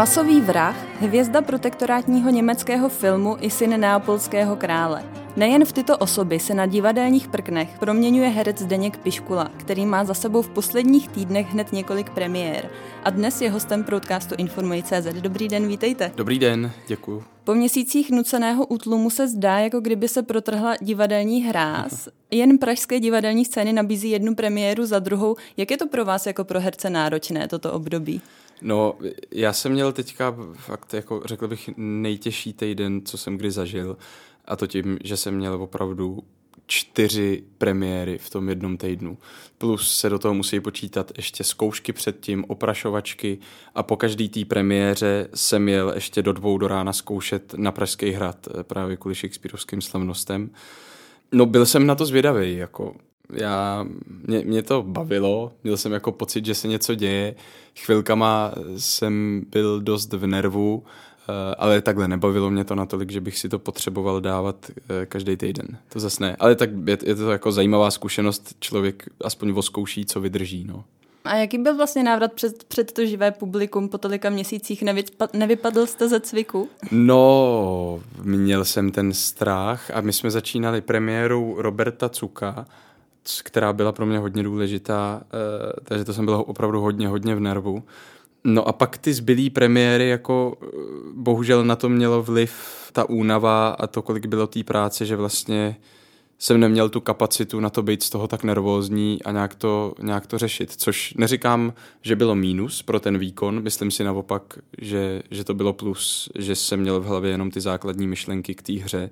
Masový vrah, hvězda protektorátního německého filmu i syn neapolského krále. Nejen v tyto osoby se na divadelních prknech proměňuje herec Zdeněk Piškula, který má za sebou v posledních týdnech hned několik premiér. A dnes je hostem podcastu Informuj.cz. Dobrý den, vítejte. Dobrý den, děkuji. Po měsících nuceného útlumu se zdá, jako kdyby se protrhla divadelní hráz. Jen pražské divadelní scény nabízí jednu premiéru za druhou. Jak je to pro vás jako pro herce náročné toto období? No, já jsem měl teďka fakt, jako řekl bych, nejtěžší týden, co jsem kdy zažil. A to tím, že jsem měl opravdu čtyři premiéry v tom jednom týdnu. Plus se do toho musí počítat ještě zkoušky předtím, oprašovačky a po každý té premiéře jsem jel ještě do dvou do rána zkoušet na Pražský hrad eh, právě kvůli Shakespeareovským slavnostem. No byl jsem na to zvědavý, jako já, mě, mě to bavilo, měl jsem jako pocit, že se něco děje. Chvilkama jsem byl dost v nervu, eh, ale takhle nebavilo mě to natolik, že bych si to potřeboval dávat eh, každý týden. To zase ne. Ale tak je, je to jako zajímavá zkušenost, člověk aspoň voskouší, co vydrží. No. A jaký byl vlastně návrat před, před to živé publikum po tolika měsících? Nevypadl, nevypadl jste ze cviku? No, měl jsem ten strach a my jsme začínali premiérou Roberta Cuka, která byla pro mě hodně důležitá, eh, takže to jsem byl opravdu hodně, hodně v nervu. No a pak ty zbylý premiéry, jako eh, bohužel na to mělo vliv ta únava a to, kolik bylo té práce, že vlastně jsem neměl tu kapacitu na to být z toho tak nervózní a nějak to, nějak to řešit. Což neříkám, že bylo mínus pro ten výkon, myslím si naopak, že, že to bylo plus, že jsem měl v hlavě jenom ty základní myšlenky k té hře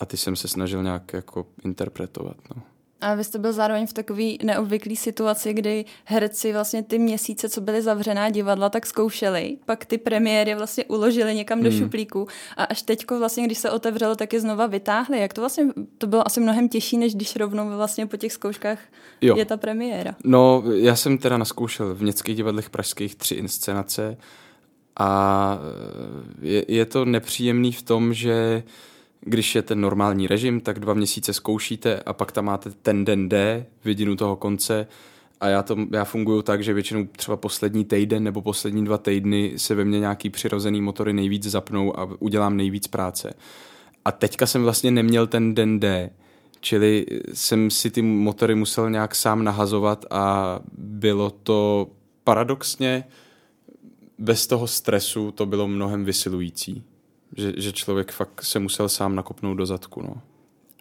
a ty jsem se snažil nějak jako interpretovat. No. A vy jste byl zároveň v takové neobvyklé situaci, kdy herci vlastně ty měsíce, co byly zavřená divadla, tak zkoušeli, pak ty premiéry vlastně uložili někam do hmm. šuplíku a až teďko vlastně, když se otevřelo, tak je znova vytáhli. Jak to vlastně, to bylo asi mnohem těžší, než když rovnou vlastně po těch zkouškách jo. je ta premiéra. No, já jsem teda naskoušel v městských divadlech pražských tři inscenace a je, je to nepříjemný v tom, že když je ten normální režim, tak dva měsíce zkoušíte a pak tam máte ten den D, vidinu toho konce a já, to, já funguju tak, že většinou třeba poslední týden nebo poslední dva týdny se ve mně nějaký přirozený motory nejvíc zapnou a udělám nejvíc práce. A teďka jsem vlastně neměl ten den D, čili jsem si ty motory musel nějak sám nahazovat a bylo to paradoxně bez toho stresu to bylo mnohem vysilující že, že člověk fakt se musel sám nakopnout do zadku, no.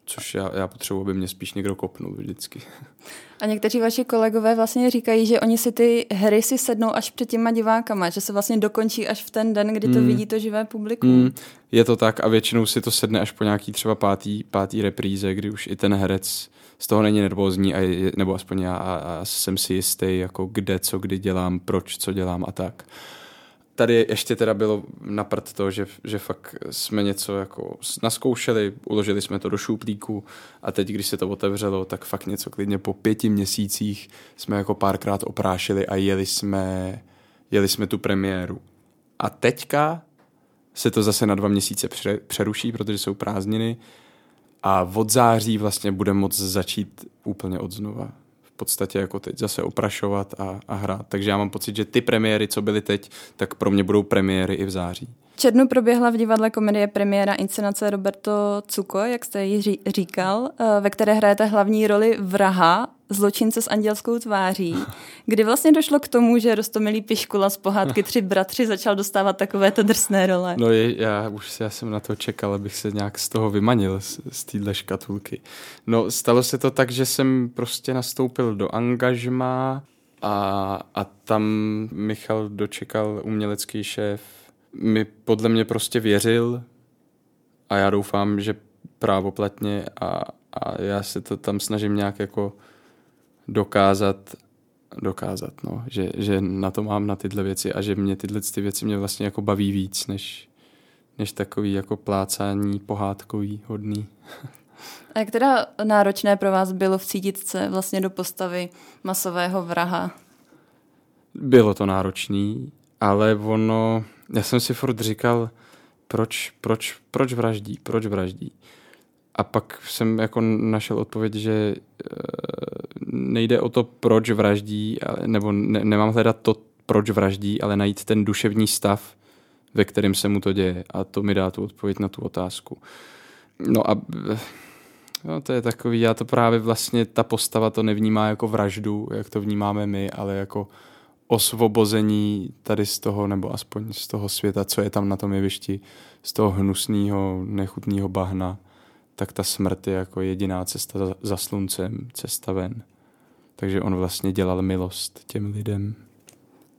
Což já, já potřebuji, aby mě spíš někdo kopnul vždycky. A někteří vaši kolegové vlastně říkají, že oni si ty hry si sednou až před těma divákama, že se vlastně dokončí až v ten den, kdy to mm. vidí to živé publikum. Mm. Je to tak a většinou si to sedne až po nějaký třeba pátý, pátý repríze, kdy už i ten herec z toho není nervózní, a je, nebo aspoň já a, a jsem si jistý, jako kde, co, kdy dělám, proč, co dělám a tak tady ještě teda bylo naprt to, že, že fakt jsme něco jako naskoušeli, uložili jsme to do šuplíku a teď, když se to otevřelo, tak fakt něco klidně po pěti měsících jsme jako párkrát oprášili a jeli jsme, jeli jsme tu premiéru. A teďka se to zase na dva měsíce přeruší, protože jsou prázdniny a od září vlastně bude moc začít úplně od znova podstatě jako teď zase oprašovat a, a hrát. Takže já mám pocit, že ty premiéry, co byly teď, tak pro mě budou premiéry i v září červnu proběhla v divadle komedie premiéra inscenace Roberto Cuco, jak jste ji říkal, eh, ve které hrajete hlavní roli vraha, zločince s andělskou tváří, kdy vlastně došlo k tomu, že Rostomilý Piškula z pohádky Tři bratři začal dostávat takovéto drsné role. No je, já už já jsem na to čekal, abych se nějak z toho vymanil, z, z téhle škatulky. No stalo se to tak, že jsem prostě nastoupil do angažma a, a tam Michal dočekal umělecký šéf mi podle mě prostě věřil a já doufám, že právoplatně a, a já se to tam snažím nějak jako dokázat, dokázat, no, že, že na to mám na tyhle věci a že mě tyhle ty věci mě vlastně jako baví víc, než, než takový jako plácání pohádkový hodný. A jak teda náročné pro vás bylo vcítit se vlastně do postavy masového vraha? Bylo to náročný, ale ono, já jsem si furt říkal, proč, proč, proč vraždí, proč vraždí. A pak jsem jako našel odpověď, že eh, nejde o to, proč vraždí, nebo ne, nemám hledat to, proč vraždí, ale najít ten duševní stav, ve kterém se mu to děje. A to mi dá tu odpověď na tu otázku. No a no to je takový, já to právě vlastně, ta postava to nevnímá jako vraždu, jak to vnímáme my, ale jako osvobození tady z toho, nebo aspoň z toho světa, co je tam na tom jevišti, z toho hnusného, nechutného bahna, tak ta smrt je jako jediná cesta za, za sluncem, cesta ven. Takže on vlastně dělal milost těm lidem.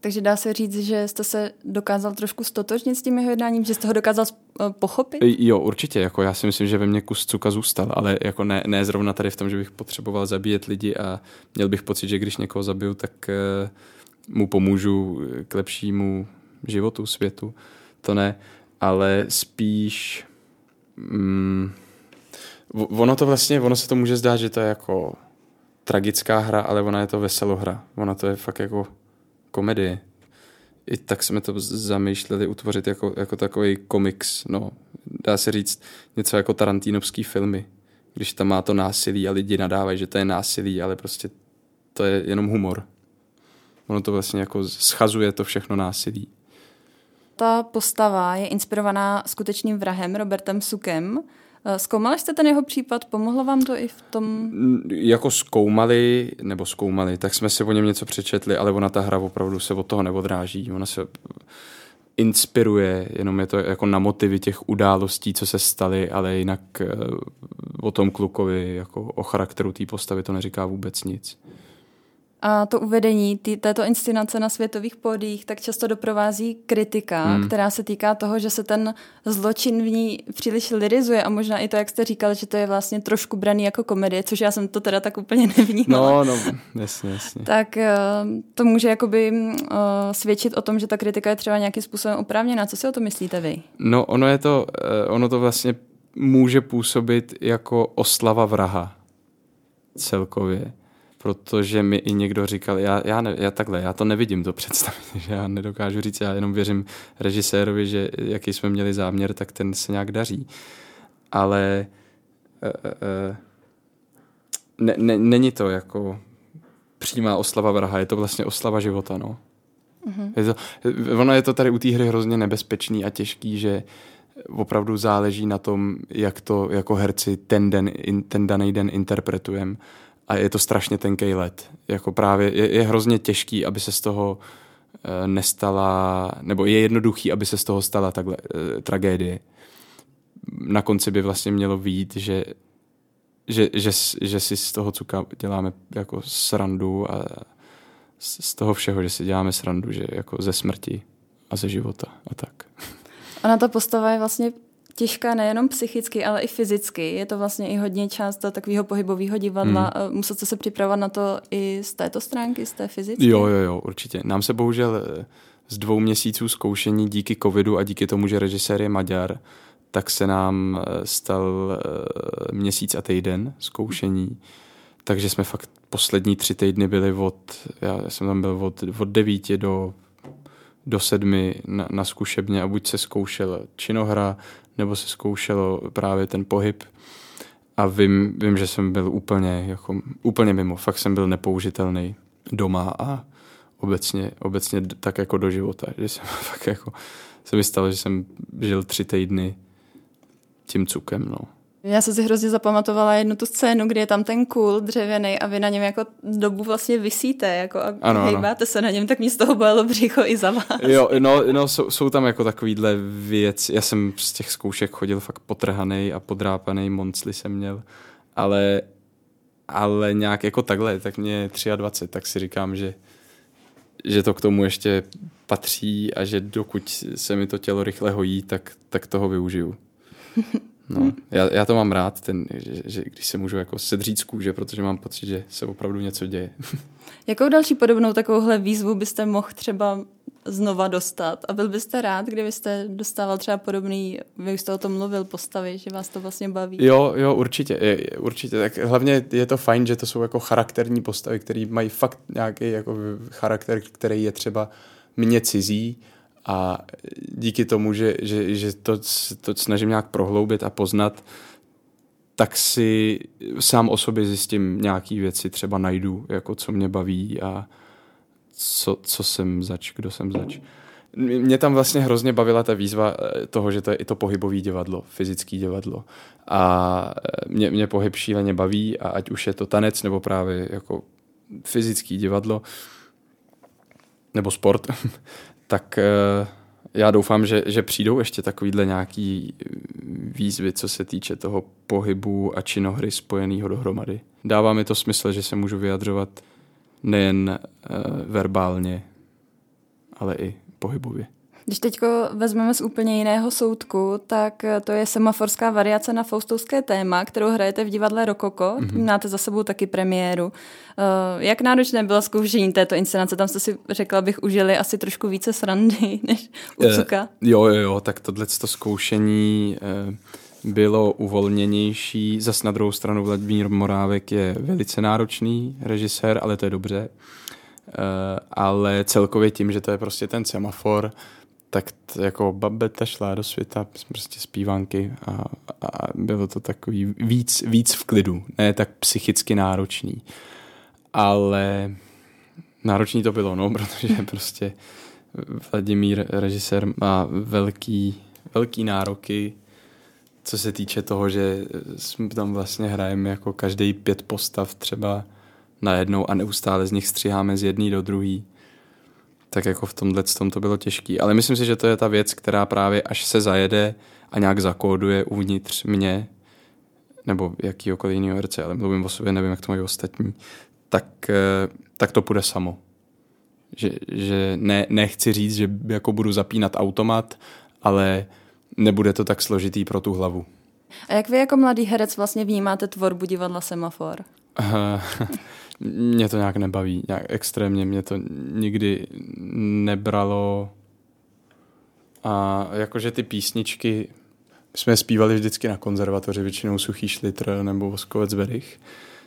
Takže dá se říct, že jste se dokázal trošku stotožnit s tím jeho jednáním, že jste ho dokázal eh, pochopit? Jo, určitě. Jako já si myslím, že ve mně kus cuka zůstal, ale jako ne, ne zrovna tady v tom, že bych potřeboval zabíjet lidi a měl bych pocit, že když někoho zabiju, tak uh, mu pomůžu k lepšímu životu, světu. To ne, ale spíš... Mm, ono to vlastně, ono se to může zdát, že to je jako tragická hra, ale ona je to veselohra. Ona to je fakt jako komedie. I tak jsme to zamýšleli utvořit jako, jako takový komiks, no, dá se říct něco jako Tarantínovský filmy, když tam má to násilí a lidi nadávají, že to je násilí, ale prostě to je jenom humor. Ono to vlastně jako schazuje to všechno násilí. Ta postava je inspirovaná skutečným vrahem Robertem Sukem, zkoumali jste ten jeho případ? Pomohlo vám to i v tom? Jako zkoumali, nebo zkoumali, tak jsme si o něm něco přečetli, ale ona ta hra opravdu se od toho neodráží. Ona se inspiruje, jenom je to jako na motivy těch událostí, co se staly, ale jinak eh, o tom klukovi, jako o charakteru té postavy to neříká vůbec nic. A to uvedení tý, této inscenace na světových pódiích tak často doprovází kritika, hmm. která se týká toho, že se ten zločin v ní příliš lirizuje a možná i to, jak jste říkal, že to je vlastně trošku braný jako komedie, což já jsem to teda tak úplně nevnímala. No, no, jasně, jasně. Tak eh, to může jakoby uh, svědčit o tom, že ta kritika je třeba nějakým způsobem oprávněná. Co si o to myslíte vy? No, ono je to, uh, ono to vlastně může působit jako oslava vraha celkově protože mi i někdo říkal, já, já, ne, já takhle, já to nevidím to představit, že já nedokážu říct, já jenom věřím režisérovi, že jaký jsme měli záměr, tak ten se nějak daří. Ale uh, uh, ne, ne, není to jako přímá oslava vraha, je to vlastně oslava života, no. Mm-hmm. Je to, ono je to tady u té hry hrozně nebezpečný a těžký, že opravdu záleží na tom, jak to jako herci ten, den, ten daný den interpretujeme a je to strašně tenký let. Jako právě je, je hrozně těžký, aby se z toho e, nestala, nebo je jednoduchý, aby se z toho stala takhle e, tragédie. Na konci by vlastně mělo vít, že, že, že, že si z toho cuka děláme jako srandu a z toho všeho, že si děláme srandu, že jako ze smrti a ze života a tak. Ona ta postava je vlastně těžká nejenom psychicky, ale i fyzicky. Je to vlastně i hodně část takového pohybového divadla. Hmm. Musel jste se připravovat na to i z této stránky, z té fyzické? Jo, jo, jo, určitě. Nám se bohužel eh, z dvou měsíců zkoušení díky covidu a díky tomu, že režisér je Maďar, tak se nám eh, stal eh, měsíc a týden zkoušení. Takže jsme fakt poslední tři týdny byli od, já jsem tam byl od, od devíti do do sedmi na, na zkušebně a buď se zkoušel činohra, nebo se zkoušelo právě ten pohyb. A vím, vím že jsem byl úplně, jako, úplně mimo, fakt jsem byl nepoužitelný doma a obecně, obecně tak jako do života, že jsem fakt jako, se mi stalo, že jsem žil tři týdny tím cukem, no. Já jsem si hrozně zapamatovala jednu tu scénu, kdy je tam ten kůl dřevěný a vy na něm jako dobu vlastně vysíte jako a ano, hejbáte ano. se na něm, tak mě z toho bolelo břicho i za vás. Jo, no, no jsou, jsou, tam jako takovýhle věci. Já jsem z těch zkoušek chodil fakt potrhaný a podrápaný, moncly jsem měl, ale, ale nějak jako takhle, tak mě 23, tak si říkám, že, že to k tomu ještě patří a že dokud se mi to tělo rychle hojí, tak, tak toho využiju. No, já, já to mám rád, ten, že, že když se můžu jako sedřít z kůže, protože mám pocit, že se opravdu něco děje. Jakou další podobnou takovouhle výzvu byste mohl třeba znova dostat? A byl byste rád, kdybyste dostával třeba podobný, vy jste o tom mluvil, postavy, že vás to vlastně baví? Jo, jo, určitě, je, určitě. Tak hlavně je to fajn, že to jsou jako charakterní postavy, které mají fakt nějaký jako charakter, který je třeba mě cizí, a díky tomu, že, že, že to, to snažím nějak prohloubit a poznat, tak si sám o sobě zjistím nějaký věci, třeba najdu, jako co mě baví a co, co jsem zač, kdo jsem zač. Mě tam vlastně hrozně bavila ta výzva eh, toho, že to je i to pohybové divadlo, fyzické divadlo. A eh, mě, mě pohyb šíleně baví a ať už je to tanec nebo právě jako fyzický divadlo nebo sport, tak eh, já doufám, že, že přijdou ještě takovýhle nějaký výzvy, co se týče toho pohybu a činohry spojeného dohromady. Dává mi to smysl, že se můžu vyjadřovat nejen uh, verbálně, ale i pohybově. Když teď vezmeme z úplně jiného soudku, tak to je semaforská variace na faustovské téma, kterou hrajete v divadle Rokoko. Mm-hmm. Máte za sebou taky premiéru. Uh, jak náročné bylo zkoušení této inscenace? Tam jste si řekla, bych užili asi trošku více srandy než u uh, Cuka. Jo, jo, jo, tak tohle to zkoušení uh, bylo uvolněnější. Zas na druhou stranu Vladimír Morávek je velice náročný režisér, ale to je dobře. Uh, ale celkově tím, že to je prostě ten semafor, tak t, jako babeta šla do světa prostě zpívanky a, a bylo to takový víc, víc v klidu, ne tak psychicky náročný. Ale náročný to bylo, no, protože prostě Vladimír, režisér, má velký, velký nároky, co se týče toho, že tam vlastně hrajeme jako každý pět postav třeba najednou a neustále z nich stříháme z jedné do druhé tak jako v tomhle tom to bylo těžké. Ale myslím si, že to je ta věc, která právě až se zajede a nějak zakóduje uvnitř mě, nebo jakýkoliv jiného herce, ale mluvím o sobě, nevím, jak to mají ostatní, tak, eh, tak to půjde samo. Že, že ne, nechci říct, že jako budu zapínat automat, ale nebude to tak složitý pro tu hlavu. A jak vy jako mladý herec vlastně vnímáte tvorbu divadla Semafor? mě to nějak nebaví, nějak extrémně mě to nikdy nebralo. A jakože ty písničky jsme zpívali vždycky na konzervatoři, většinou Suchý šlitr nebo Voskovec Berich,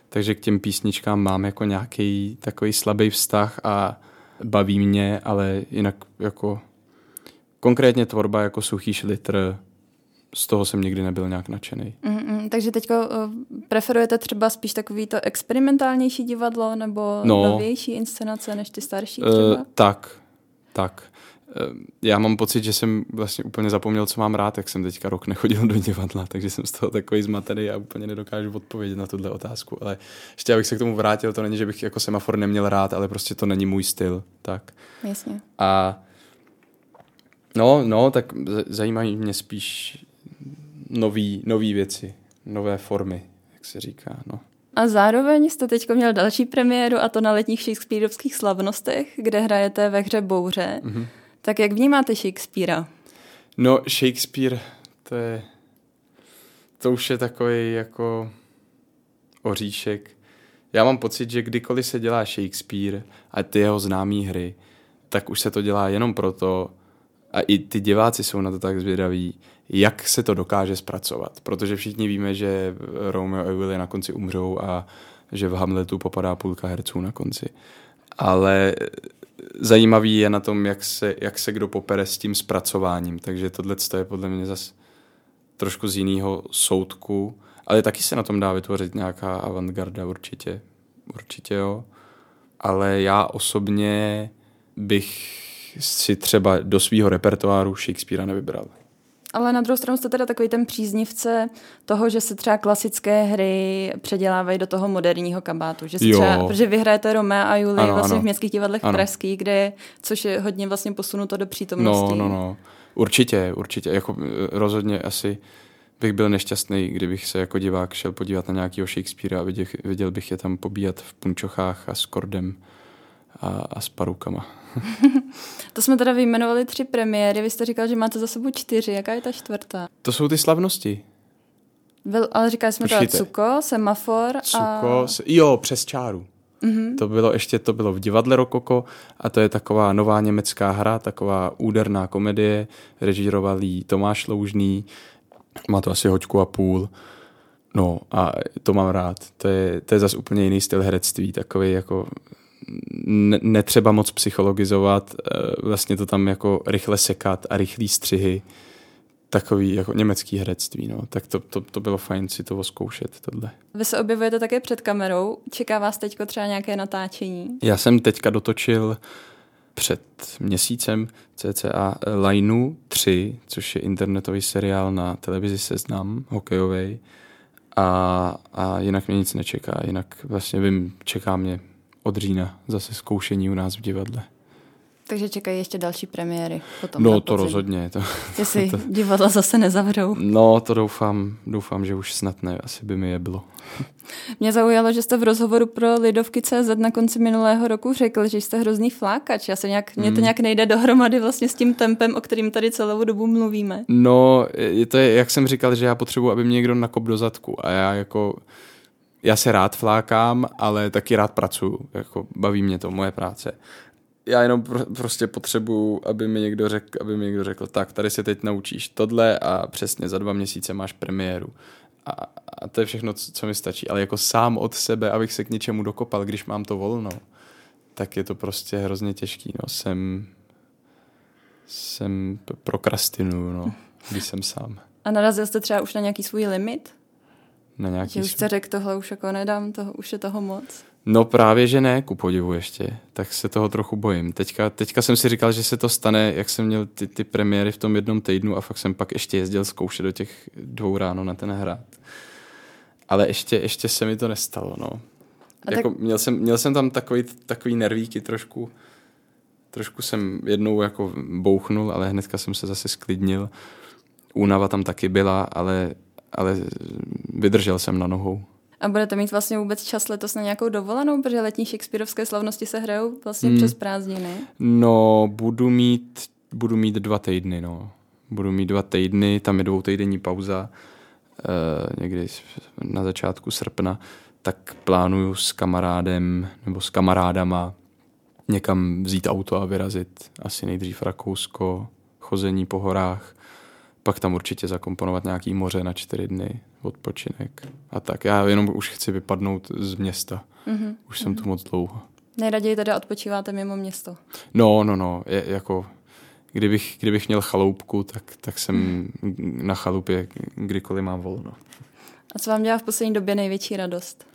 takže k těm písničkám mám jako nějaký takový slabý vztah a baví mě, ale jinak jako konkrétně tvorba jako Suchý šlitr z toho jsem nikdy nebyl nějak nadšený. Mm-mm, takže teď uh, preferujete třeba spíš takový to experimentálnější divadlo nebo no, novější inscenace než ty starší třeba? Uh, tak, tak. Uh, já mám pocit, že jsem vlastně úplně zapomněl, co mám rád, jak jsem teďka rok nechodil do divadla, takže jsem z toho takový zmatený a úplně nedokážu odpovědět na tuhle otázku. Ale ještě abych se k tomu vrátil, to není, že bych jako semafor neměl rád, ale prostě to není můj styl. Tak. Jasně. A No, no, tak zajímají mě spíš nový, nový věci, nové formy, jak se říká. No. A zároveň jste teď měl další premiéru a to na letních Shakespeareovských slavnostech, kde hrajete ve hře Bouře. Mm-hmm. Tak jak vnímáte Shakespearea? No, Shakespeare, to je, to už je takový jako oříšek. Já mám pocit, že kdykoliv se dělá Shakespeare a ty jeho známé hry, tak už se to dělá jenom proto, a i ty diváci jsou na to tak zvědaví, jak se to dokáže zpracovat. Protože všichni víme, že Romeo a Julie na konci umřou a že v Hamletu popadá půlka herců na konci. Ale zajímavý je na tom, jak se, jak se kdo popere s tím zpracováním. Takže tohle je podle mě zase trošku z jiného soudku, ale taky se na tom dá vytvořit nějaká avantgarda určitě. Určitě jo. Ale já osobně bych si třeba do svého repertoáru Shakespearea nevybral. Ale na druhou stranu jste teda takový ten příznivce toho, že se třeba klasické hry předělávají do toho moderního kabátu. Že se třeba, protože vy hrajete Romea a Julie ano, vlastně ano. v městských divadlech ano. pražských, kde což je hodně vlastně posunuto do přítomnosti. No, no, no. Určitě, určitě. Jako eh, rozhodně asi bych byl nešťastný, kdybych se jako divák šel podívat na nějakého Shakespearea a viděl, viděl bych je tam pobíjat v punčochách a s kordem a, a s parukama. to jsme teda vyjmenovali tři premiéry, vy jste říkal, že máte za sebou čtyři, jaká je ta čtvrtá? To jsou ty slavnosti. Byl, ale říkali jsme Počkejte. teda Cuko, Semafor a... Cuko, jo, přes čáru. Mm-hmm. To bylo ještě, to bylo v divadle Rokoko a to je taková nová německá hra, taková úderná komedie, režíroval jí Tomáš Loužný, má to asi hoďku a půl. No a to mám rád. To je, to je zase úplně jiný styl herectví, takový jako netřeba moc psychologizovat, eh, vlastně to tam jako rychle sekat a rychlý střihy. takový jako německý herectví, no. Tak to, to, to bylo fajn si to zkoušet, tohle. Vy se objevujete také před kamerou. Čeká vás teďko třeba nějaké natáčení? Já jsem teďka dotočil před měsícem CCA Lineu 3, což je internetový seriál na televizi Seznam, hokejový. A, a jinak mě nic nečeká, jinak vlastně vím, čeká mě od října zase zkoušení u nás v divadle. Takže čekají ještě další premiéry potom. No to rozhodně. To, Jestli to, divadla zase nezavřou. No to doufám, doufám, že už snad ne, asi by mi je bylo. Mě zaujalo, že jste v rozhovoru pro Lidovky CZ na konci minulého roku řekl, že jste hrozný flákač. Já se nějak, hmm. mě to hmm. nějak nejde dohromady vlastně s tím tempem, o kterým tady celou dobu mluvíme. No, je to je, jak jsem říkal, že já potřebuji, aby mě někdo nakop do zadku a já jako já se rád flákám, ale taky rád pracuju. Jako baví mě to, moje práce já jenom pro, prostě potřebuju, aby mi někdo řekl, aby mi někdo řekl, tak tady se teď naučíš tohle a přesně za dva měsíce máš premiéru. A, a to je všechno, co, co mi stačí. Ale jako sám od sebe, abych se k něčemu dokopal, když mám to volno, tak je to prostě hrozně těžký. No. Jsem, jsem prokrastinu, no, když jsem sám. A narazil jste třeba už na nějaký svůj limit? Na nějaký že už jste řekl, tohle už jako nedám, toho, už je toho moc? No právě, že ne, ku podivu ještě, tak se toho trochu bojím. Teďka, teďka jsem si říkal, že se to stane, jak jsem měl ty, ty premiéry v tom jednom týdnu a fakt jsem pak ještě jezdil zkoušet do těch dvou ráno na ten hrad. Ale ještě, ještě se mi to nestalo, no. A jako, tak... měl, jsem, měl jsem tam takový, takový nervíky trošku, trošku jsem jednou jako bouchnul, ale hnedka jsem se zase sklidnil. Únava tam taky byla, ale, ale vydržel jsem na nohou. A budete mít vlastně vůbec čas letos na nějakou dovolenou, protože letní Shakespeareovské slavnosti se hrajou vlastně hmm. přes prázdniny. No, budu mít, budu mít dva týdny, no. Budu mít dva týdny, tam je dvoutýdenní pauza, uh, někdy na začátku srpna, tak plánuju s kamarádem nebo s kamarádama někam vzít auto a vyrazit. Asi nejdřív Rakousko, chození po horách, pak tam určitě zakomponovat nějaký moře na čtyři dny, odpočinek a tak. Já jenom už chci vypadnout z města. Mm-hmm. Už jsem mm-hmm. tu moc dlouho. Nejraději teda odpočíváte mimo město? No, no, no. Je, jako, kdybych, kdybych měl chaloupku, tak, tak jsem mm. na chalupě kdykoliv mám volno. A co vám dělá v poslední době největší radost?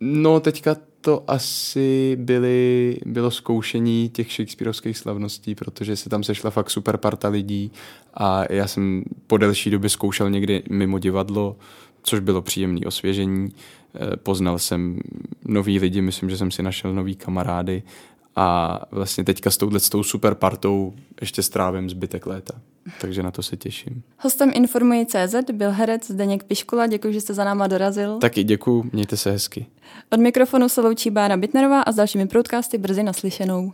No, teďka to asi byly, bylo zkoušení těch Shakespeareovských slavností, protože se tam sešla fakt super parta lidí a já jsem po delší době zkoušel někdy mimo divadlo, což bylo příjemné osvěžení. Eh, poznal jsem nový lidi, myslím, že jsem si našel nový kamarády a vlastně teďka s touhle s tou super partou ještě strávím zbytek léta. Takže na to se těším. Hostem Informuji CZ byl herec Zdeněk Piškula. Děkuji, že jste za náma dorazil. Taky děkuji, mějte se hezky. Od mikrofonu se loučí Bára Bitnerová a s dalšími broadcasty brzy naslyšenou.